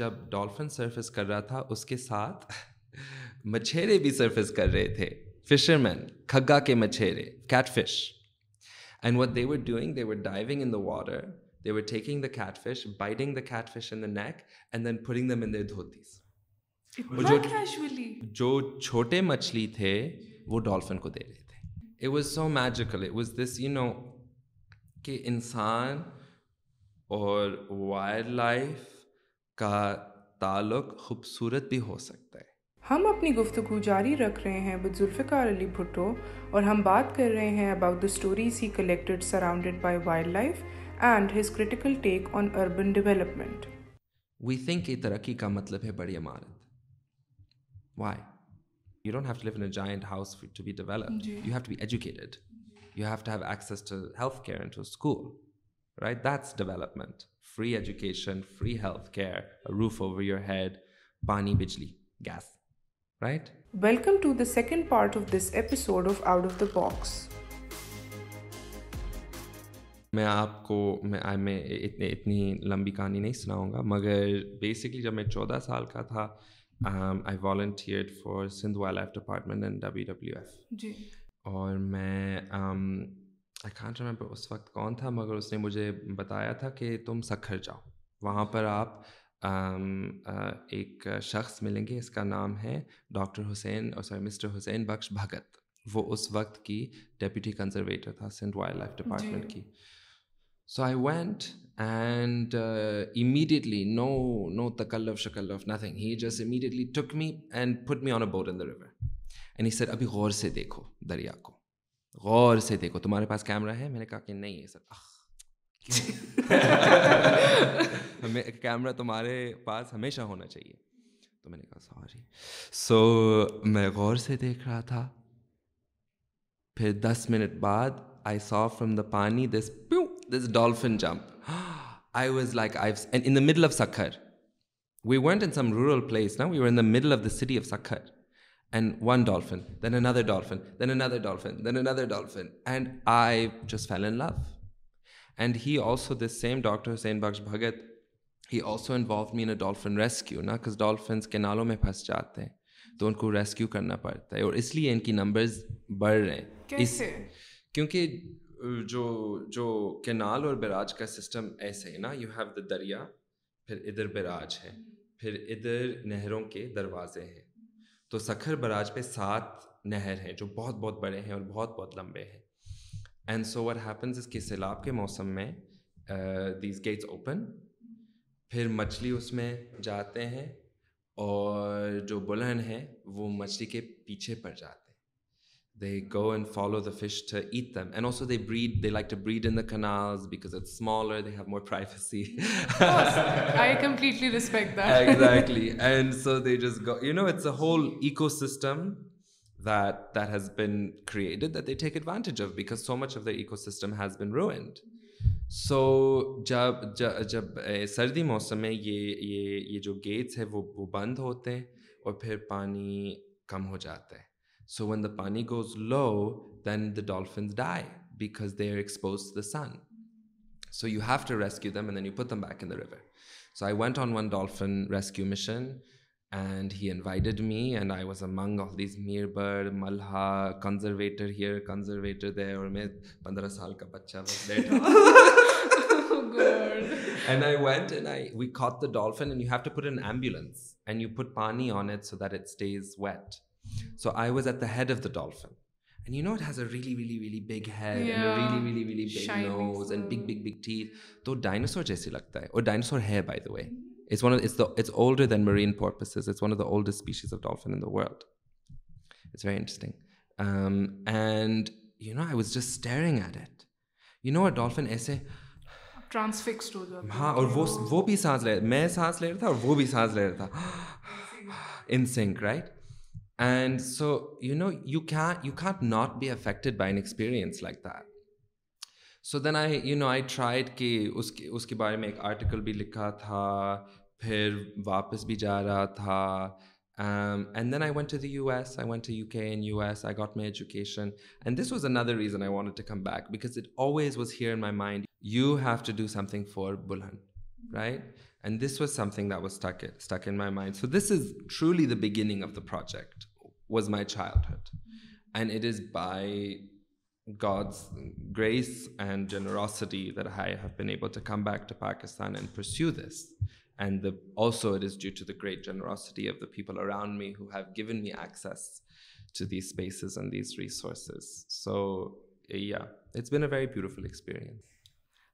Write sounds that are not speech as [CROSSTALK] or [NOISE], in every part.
جب dolphin surface کر رہا تھا اس کے ساتھ مچھیرے بھی سرفس کر رہے تھے فشرمین کھگا کے مچھیرے catfish and what they were doing they were diving in the water they were taking the catfish biting the catfish in the neck and then پھرنگ them in dhotis جو چھوٹے مچھلی تھے وہ dolphin کو دے رہے تھے it was so magical it was this you know کہ انسان اور وائلڈ لائف کا تعلق خوبصورت بھی ہو سکتا ہے ہم اپنی گفتگو جاری رکھ رہے رہے ہیں ہیں بد ذوالفقار علی بھٹو اور ہم بات کر about the stories he collected surrounded by wildlife and and his take on urban development we think ترقی کا مطلب ہے بڑی عمارت why you you you don't have have have have to to to to to to live in giant house be be develop educated access health care school right that's development free education free health care roof over your head پانی بجلی gas right welcome to the second part of this episode of out of the box میں آپ کو میں میں اتنے اتنی لمبی کہانی نہیں سناؤں گا مگر بیسکلی جب میں چودہ سال کا تھا I volunteer for Sindh wildlife department and W W F جی اور میں آئی کانٹ ریمبر اس وقت کون تھا مگر اس نے مجھے بتایا تھا کہ تم سکھر جاؤ وہاں پر آپ ایک شخص ملیں گے اس کا نام ہے ڈاکٹر حسین اور مسٹر حسین بخش بھگت وہ اس وقت کی ڈیپوٹی کنزرویٹر تھا سندھ وائلڈ لائف جی۔ ڈپارٹمنٹ کی so I went and immediately no no تکلف شکلف nothing he just immediately took me and put me on a board in the river he sir ابھی غور سے دیکھو دریا کو غور سے دیکھو تمہارے پاس کیمرہ ہے میں نے کہا کہ نہیں ہے سر [LAUGHS] ہمیں کیمرہ تمہارے پاس ہمیشہ ہونا چاہیے تو میں نے کہا سوری سو میں غور سے دیکھ رہا تھا پھر دس منٹ بعد آئی سا فرام دا پانی دس پیو this dolphin jump I was like I in the middle of Sukkur we went in some rural place نا we the middle of the city of Sukkur and one dolphin then another dolphin then another dolphin then another dolphin and I just fell in love and he also this same doctor Saint Bakhsh Bhagat he also and واوف me in a dolphin rescue نا cause ڈولفنس کینالوں میں پھنس جاتے ہیں تو ان کو rescue کرنا پڑتا ہے اور اس لیے ان کی نمبرز بڑھ رہے ہیں اس سے کیونکہ جو جو کینال اور براج کا سسٹم ایسے ہے نا یو ہیو دا دریا پھر ادھر براج ہے پھر ادھر نہروں کے دروازے ہیں تو سکھر براج پہ سات نہر ہیں جو بہت بہت بڑے ہیں اور بہت بہت لمبے ہیں اینڈ سو وٹ ہیپنز اس کے سیلاب کے موسم میں دیز گیٹس اوپن پھر مچھلی اس میں جاتے ہیں اور جو بلند ہیں وہ مچھلی کے پیچھے پڑ جاتے ہیں they go and follow the fish to eat them and also they breed they like to breed in the canals because it's smaller they have more privacy of course. i completely respect that exactly and so they just go you know it's a whole ecosystem that that has been created that they take advantage of because so much of their ecosystem has been ruined سو جب جب جب سردی موسم میں یہ یہ یہ جو گیٹس ہیں وہ وہ بند ہوتے ہیں اور پھر پانی کم ہو جاتا ہے سو وین دا پانی goes low then the dolphins die because they are expose the sun so you have to rescue them and you put them back in river so I went on one dolphin rescue mission and he invited me and I was among of these member ملحا conservator here conservator they اور میں پندرہ سال کا بچہ and I went and I we cut the dolphin and you have to put an ambulance and you پٹ پانی on it so that it stays wet so I was at of the dolphin تو جیسے لگتا ہے اور میں سانس لے رہا تھا اور وہ بھی سانس لے رہا تھا in sync right and so you know you you can not be affected by an experience like so then I you know I tried کہ اس کے اس کے بارے میں ایک آرٹیکل بھی لکھا تھا پھر واپس بھی جا رہا تھا and then I want to the U S I want to U K in U S I got my education and this was another reason I want to come back because it always was here my mind you have to do something for بلن right and this was something that was stuck in my mind so this is truly the beginning of the project was my childhood. And it is by God's grace and generosity that I have been able to come back to Pakistan and pursue this. And also it is due to the great generosity of the people around me who have given me access to these spaces and these resources. So yeah, it's been a very beautiful experience.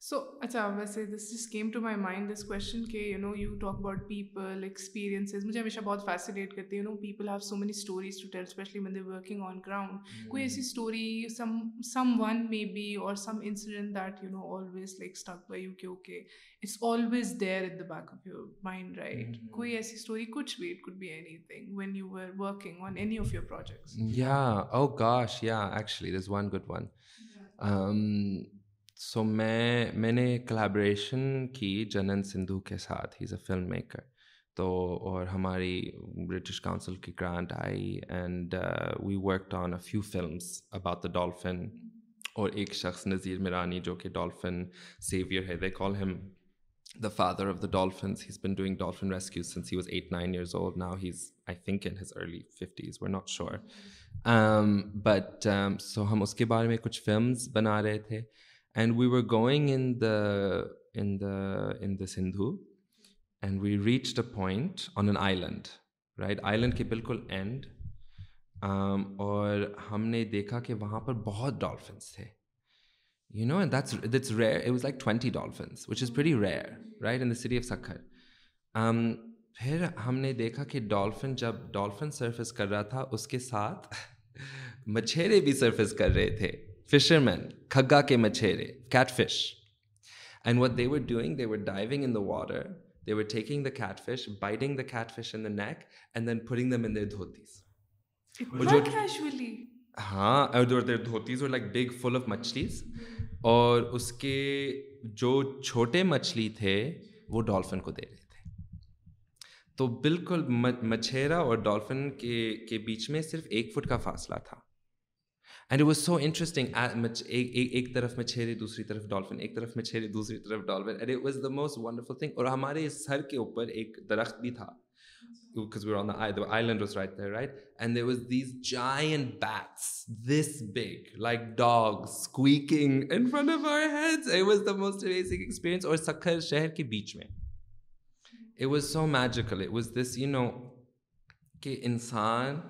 So اچھا ویسے this جس came to my mind this question کہ you know you talk about people experiences مجھے ہمیشہ بہت fascinate کرتی ہے you know people have so many stories to tell especially main they working on ground کوئی ایسی story some someone maybe اور some incident that you know always like stuck by you کہ okay it's always there at the back of your mind right کوئی ایسی story کچھ بھی it could be anything when you are working on any of your projects یا oh gosh یا actually this one good one so میں میں نے collaboration کی جنن سندھو کے ساتھ he is a filmmaker تو اور ہماری برٹش کاؤنسل کی grant I and we worked on a few films about the dolphin اور ایک شخص نذیر میرانی جو کہ ڈولفن سیویئر ہے they call him the father of the dolphins he's been doing dolphin rescue since he was eight nine years old now he's I think in his early fifties we're not sure but so ہم اس کے بارے میں کچھ films بنا رہے تھے and we were going in the in the in the Sindhu and we reach the point on an island right land کے بالکل اینڈ اور ہم نے دیکھا کہ وہاں پر بہت ڈالفنس تھے you know that's that's rare it was like twenty dolphins which is very rare right in the city of Sukkur پھر ہم نے دیکھا کہ ڈالفن جب ڈالفن سرفس کر رہا تھا اس کے ساتھ مچھیرے بھی سرفس کر رہے تھے فشر کھگا کے مچھیرے catfish and what diving in the catfish biting ہاں اور لائک بگ فل آف مچھلیز اور اس کے جو چھوٹے مچھلی تھے وہ ڈالفن کو دے رہے تھے تو بالکل مچھیرا اور ڈولفن کے بیچ میں صرف ایک فٹ کا فاصلہ تھا اینڈ واز سو انٹرسٹنگ ایک طرف میں چھیرے دوسری طرف ڈالفن ایک طرف میں دوسری طرف dolphin and was the most wonderful thing اور ہمارے سر کے اوپر ایک درخت بھی تھا واز سو میجیکل انسان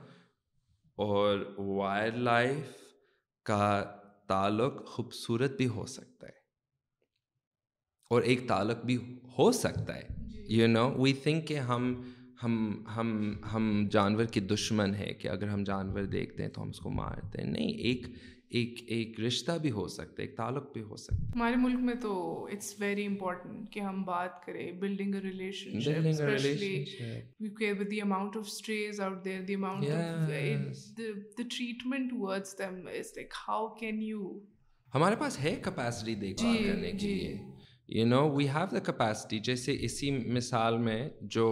اور وائلڈ لائف کا تعلق خوبصورت بھی ہو سکتا ہے اور ایک تعلق بھی ہو سکتا ہے یو نو وی تھنک کہ ہم ہم ہم ہم جانور کے دشمن ہیں کہ اگر ہم جانور دیکھتے ہیں تو ہم اس کو مارتے ہیں نہیں ایک ایک ایک رشتہ بھی ہو سکتا ہے ایک تعلق بھی ہو سکتا ہے ہمارے ملک میں تو اٹس ویری امپورٹنٹ کہ ہم بات کریں building a relation with the amount of اسٹریز out there the amount the treatment words them is like how can you ہمارے پاس ہے کیپیسٹی دیکھ جی، کرنے کے جی۔ لیے you know we have the capacity جیسے اسی مثال میں جو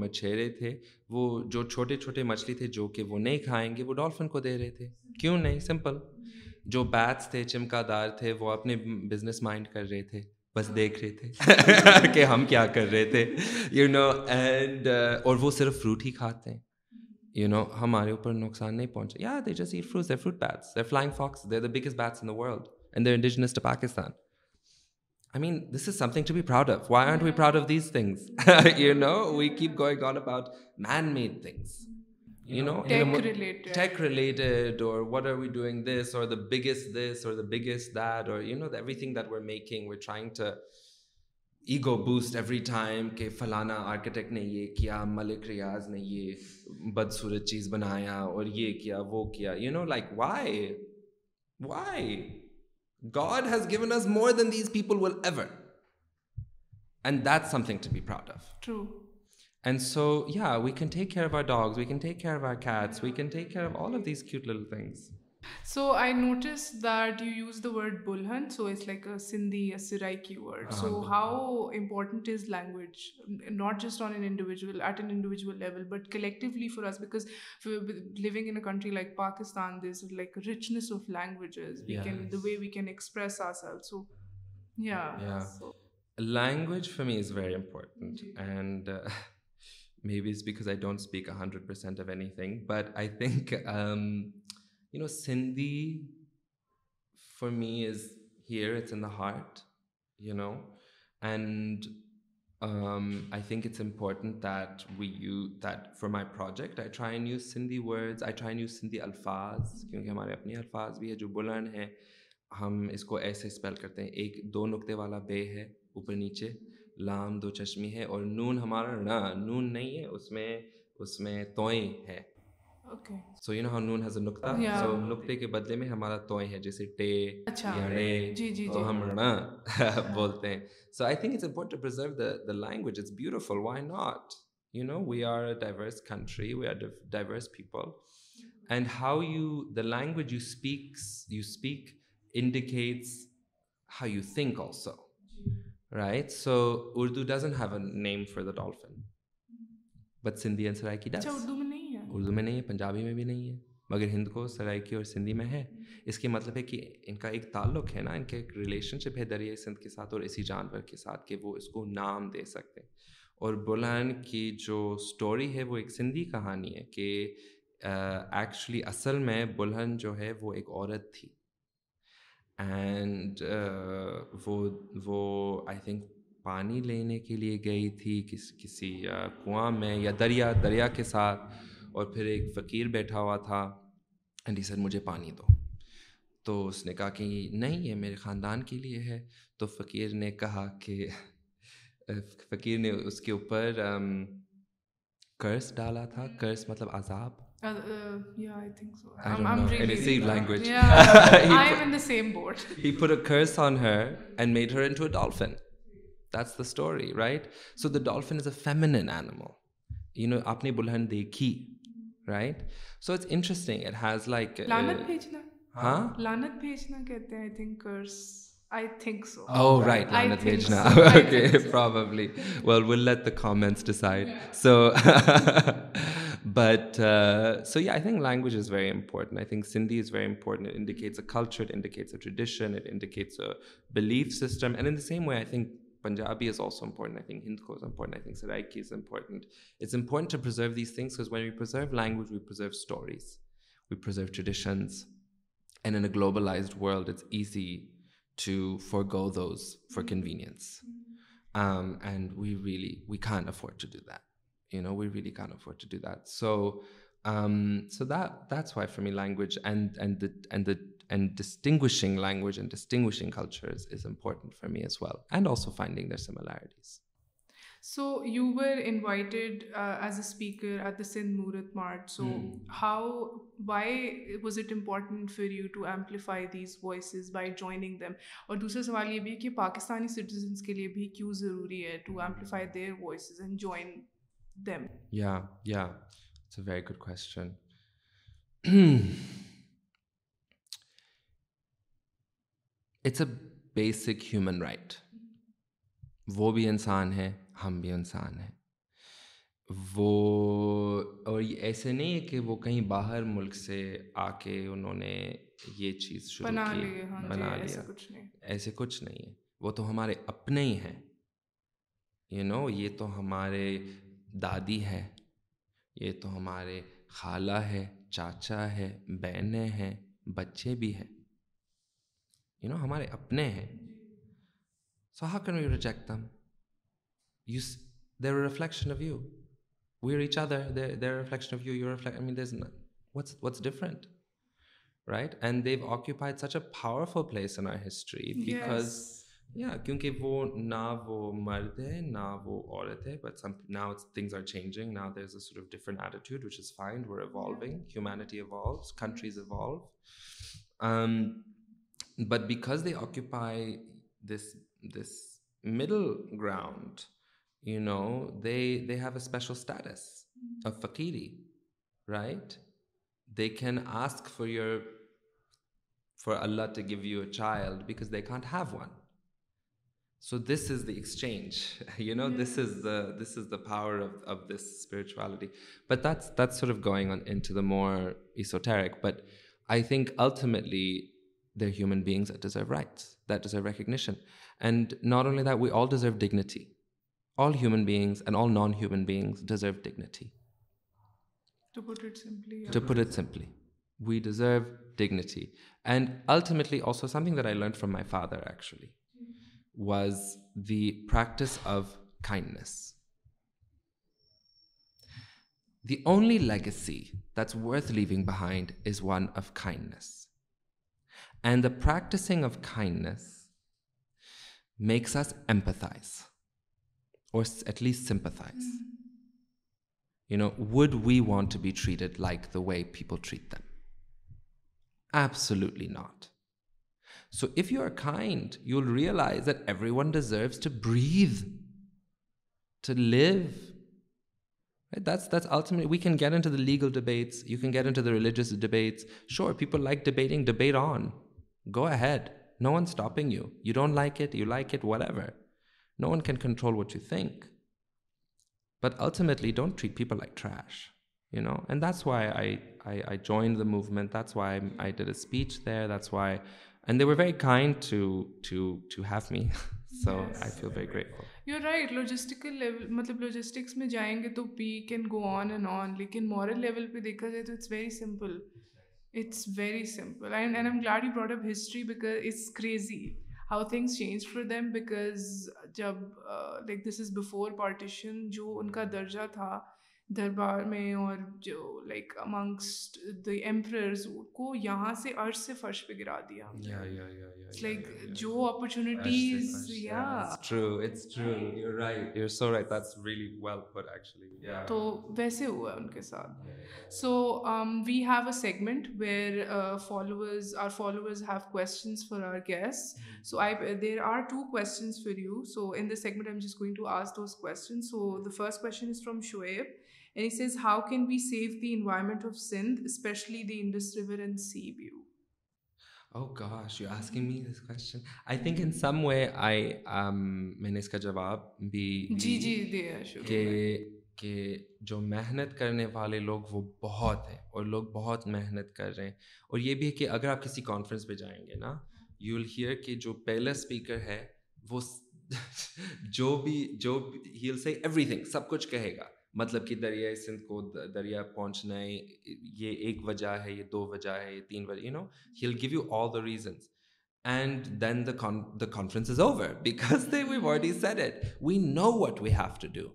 مچھیرے تھے وہ جو چھوٹے چھوٹے مچھلی تھے جو کہ وہ نہیں کھائیں گے وہ ڈولفن کو دے رہے تھے کیوں نہیں سمپل جو بیٹس تھے چمکا دار تھے وہ اپنے بزنس مائنڈ کر رہے تھے بس ہاں۔ دیکھ رہے تھے [LAUGHS] کہ ہم کیا کر رہے تھے یو نو اینڈ اور وہ صرف فروٹ ہی کھاتے ہیں یو ہاں۔ نو ہمارے اوپر نقصان نہیں پہنچا یا they just eat fruits fruit bats flying fox they the biggest bats in the world and they indigenous to Pakistan I mean this is something to be proud of why aren't we proud of these things you know we keep going all about man made things فلانا ملک ریاض نے بدسورت چیز بنایا اور یہ کیا وہ کیا so notice like I so ہاؤٹنٹ language not just آنڈیویجل Airtel but collectively فارکری like Pakistan these like richness way we can express are لینگویجنٹ me base because I don't speak hundred percent O any thing but I think you know Sindhi for me is here it's in the heart you know and I think it's important that view that for my project I try use Sindhi words I try use Sindhi الفاظ کیونکہ ہمارے اپنے الفاظ بھی ہیں جو بلنڈ ہیں ہم اس کو ایسے اسپیل کرتے ہیں ایک دو نقطے والا وے ہے اوپر نیچے لام دو چشمی ہے اور نون ہمارا نا نون نہیں ہے اس میں اس میں توئیں ہے so you know how known has a نقطہ سو نقطے کے بدلے میں ہمارا توئیں ہے جیسے ٹے اچھا۔ یا رے جی جی جی ہم نا [LAUGHS] بولتے ہیں so I think it's important to preserve the the language it's beautiful why not you know we are a diverse country we are diverse people and how you the language you speaks you speak indicates how you think also right so Urdu doesn't have a name for the dolphin but Sindhi and does Urdu میں نہیں ہے اردو میں نہیں ہے پنجابی میں بھی نہیں ہے مگر ہند کو سرائکی اور سندھی میں ہے اس کے مطلب ہے کہ ان کا ایک تعلق ہے نا ان کا ایک ریلیشن شپ ہے دریائے سندھ کے ساتھ اور اسی جانور کے ساتھ کہ وہ اس کو نام دے سکتے اور بولان کی جو اسٹوری ہے وہ ایک سندھی کہانی ہے کہ ایکچولی اصل میں بلہن جو ہے وہ ایک عورت تھی اینڈ uh, وہ وہ آئی تھنک پانی لینے کے لیے گئی تھی کس کسی کنواں میں یا دریا دریا کے ساتھ اور پھر ایک فقیر بیٹھا ہوا تھا انڈی سر مجھے پانی دو تو اس نے کہا کہ نہیں یہ میرے خاندان کے لیے ہے تو فقیر نے کہا کہ فقیر نے اس کے اوپر کرس ڈالا تھا کرس مطلب عذاب Uh, uh, yeah, I think so. I I'm, don't know. I'm really same language. Yeah. I'm put, in the same boat. he put a curse on her and made her into a dolphin. That's the story, right? So the dolphin is a feminine animal. You know, apne bulhan dekhi, right? So it's interesting. It has like. Uh, Lanat Pejna. Huh? Lanat Pejna, I think, curse. I think so. Oh, right. right. Lanat Pejna. So. okay, so. probably. Well, we'll let the comments decide. Yeah. So. But uh, so yeah, I think language is very important. I think Sindhi is very important. It indicates a culture, it indicates a tradition, it indicates a belief system. And in the same way, I think Punjabi is also important. I think Hindko is important. I think Saraiki is important. It's important to preserve these things because when we preserve language, we preserve stories, we preserve traditions. And in a globalized world, it's easy to forego those for convenience. Mm-hmm. Um, and we can't afford to do that. I these voices by جو دوسرا سوال یہ بھی ہے کہ پاکستانی کے لیے بھی کیوں ضروری ہے them? Yeah, yeah, it's a very good question. یا گڈ وہ بھی انسان ہے ہم بھی انسان ایسے نہیں کہ وہ کہیں باہر ملک سے آ کے انہوں نے یہ چیز بنا لیا ایسے کچھ نہیں ہے وہ تو ہمارے اپنے ہی ہیں یو نو یہ تو ہمارے دادی ہے یہ تو ہمارے خالہ ہے چاچا ہے بہنیں ہیں بچے بھی ہیں یو نو ہمارے اپنے ہیں so how can reject them you they're reflection of you we reach are there reflection of you you different right and they've occupied such a powerful place history because یا کیونکہ وہ نہ وہ مرد ہے نہ وہ عورت ہے but some things are changing there is is a sort of different attitude where humanity countries evolve but because they occupy this this middle ground you know they they have a special status a فقیری right they can ask for your for Allah to give you a child because they can't have one So this is the exchange, [LAUGHS] mm. this is the power of this spirituality. But that's sort of going on into the more esoteric. But I think ultimately they're human beings that deserve rights, that deserve recognition. And not only that, we all deserve dignity. All human beings and all non-human beings deserve dignity. To put it simply. Yeah. To put it simply. We deserve dignity. And ultimately also something that I learned from my father, actually was the practice of kindness. The only legacy that's worth leaving behind is one of kindness. And the practicing of kindness makes us empathize, or at least sympathize. You know, would we want to be treated like the way people treat them? Absolutely not. So if you are kind, you'll realize that everyone deserves to breathe, to live. Right? That's ultimately, we can get into the legal debates, you can get into the religious debates. Sure, people like debating, debate on. Go ahead. No one's stopping you. You don't like it, you like it, whatever. No one can control what you think. But ultimately, don't treat people like trash, you know? And that's why I joined the movement. That's why I did a speech there. That's why مطلب logistics میں جائیں گے تو پی can go on and on لیکن moral level پہ دیکھا جائے تو history because crazy how things change for them because جب like this is before partition جو ان کا درجہ تھا دربار میں اور جو لائک امنگسٹ دی ایمپررز کو یہاں سے سے فرش پہ گرا دیا لائک جو یا تو ویسے ہوا ہے ان کے ساتھ so we have a segment where guest so I there are two questions for you so in segment I just going to ask those کو first is from show And and he says, How can we save the the environment of Sindh, especially Indus River sea view? Oh gosh, you're asking me this question. I I think in some way um میں نے اس کا جواب محنت کرنے والے لوگ وہ بہت ہیں اور لوگ بہت محنت کر رہے ہیں اور یہ بھی ہے کہ اگر آپ کسی کانفرنس پہ جائیں گے نا یو ول ہیئر کہ جو پہلا اسپیکر ہے وہ جو بھی جو سے ایوری تھنگ سب کچھ کہے گا مطلب کہ دریائے سندھ کو دریا پہنچنا ہے یہ ایک وجہ ہے یہ دو وجہ ہے یہ تین وجہ you know he'll give you all the reasons and then the the conference is over because they we we we know what have to do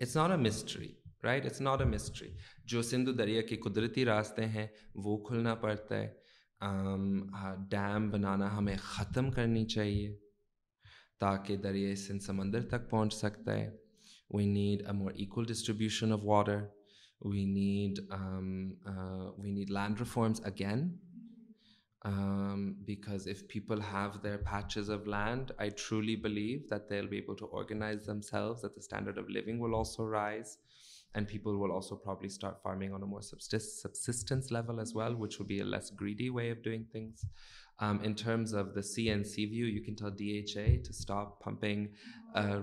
it's not a mystery right it's not a mystery جو سندھ دریا کے قدرتی راستے ہیں وہ کھلنا پڑتا ہے dam بنانا ہمیں ختم کرنی چاہیے تاکہ دریائے سندھ سمندر تک پہنچ سکتا ہے We need a more equal distribution of water. We need um, uh, land reforms again, um, because if people have their patches of land, I truly believe that they'll be able to organize themselves, that the standard of living will also rise, and people will also probably start farming on a more subsistence level as well, which will be a less greedy way of doing things. C and C view a ٹوپنگ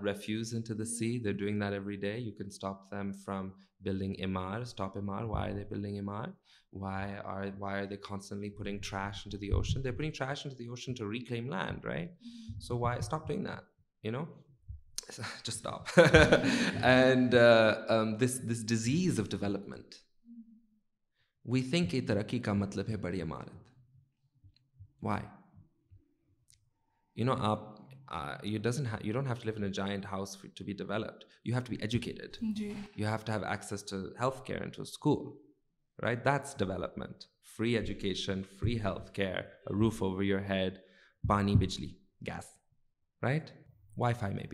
refuse to the C doing same from building M R M وائیڈنگ M وائیشنپمنٹ we think ترقی کا مطلب ہے بڑی عمارت no آپ you hated you have to that's development free education free health care roof over your head پانی بجلی گیس رائٹ وائی فائی میں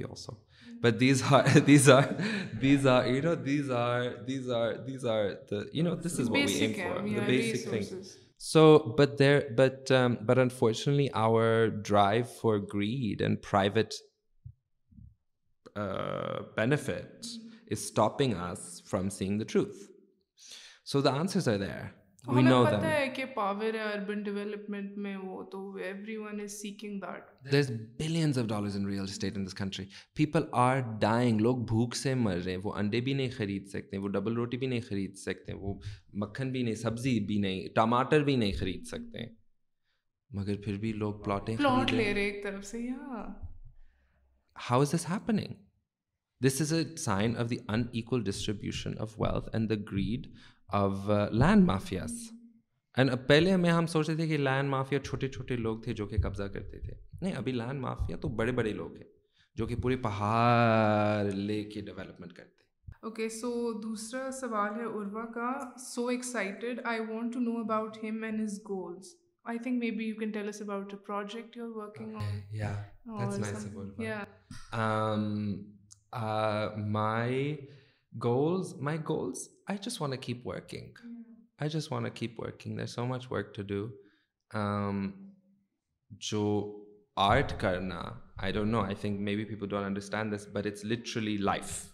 So, um, but unfortunately, our drive for greed and private uh, benefit mm-hmm. is stopping us from seeing the truth. So the answers are there. مکھن بھی نہیں of بھی نہیں ٹماٹر بھی نہیں خرید سکتے greed of land mafias and پہلے ہمیں ہم سوچتے تھے کہ لینڈ مافیا چھوٹے چھوٹے لوگ تھے جو کہ قبضہ کرتے تھے نہیں ابھی لینڈ مافیا تو بڑے بڑے لوگ ہیں جو کہ پورے پہاڑ لے کے ڈیولپمنٹ کرتے اوکے سو دوسرا سوال ہے عروا کا so excited I want to know about him and his goals I think maybe you can tell us about a project you are working on یا my Goals, my goals, I just want to keep working. Yeah. I just want to keep working. There's so much work to do. Um, jo art karna, I don't know. I think maybe people don't understand this, but it's literally life.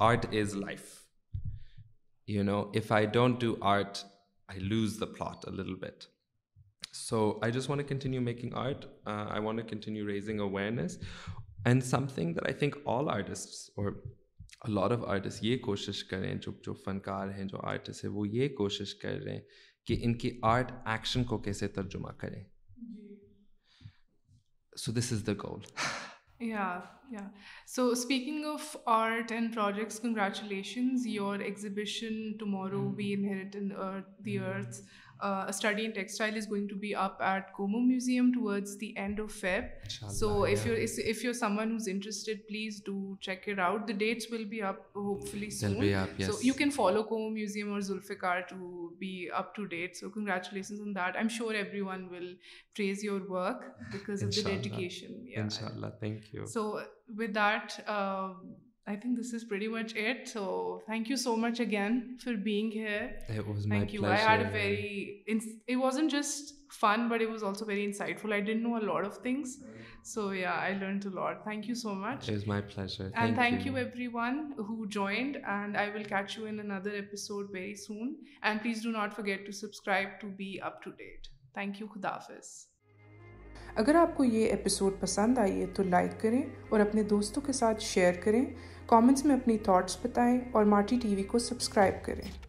Art is life. You know, if I don't do art, I lose the plot a little bit. So I just want to continue making art. Uh, I want to continue raising awareness. And something that I think all artists, or lot of artist یہ کوشش کریں جو جو فنکار ہیں جو artist ہیں وہ یہ کوشش کر رہے ہیں کہ ان کی آرٹ ایکشن کو کیسے ترجمہ کریں so this is the goal yeah yeah so speaking of art and projects congratulations your exhibition tomorrow we inherit in the earth study in textile is going to be up at Como museum towards the end of Feb so you interested please do the dates will be up can follow Como museum اور date so that I sure everyone so with that I think this is very much it so thank you so much again for being here thank you I had very it wasn't just fun but it was also very insightful I didn't know a lot of things so yeah I learn to lot thank you so much and thank you everyone who joined and I will catch you another episode very soon and please do not forget to subscribe to be up to date thank you خدا حافظ اگر آپ کو یہ episode پسند آئی ہے تو like کریں اور اپنے دوستوں کے ساتھ شیئر کریں کامنٹس میں اپنی تھاٹس بتائیں اور مارٹی ٹی وی کو سبسکرائب کریں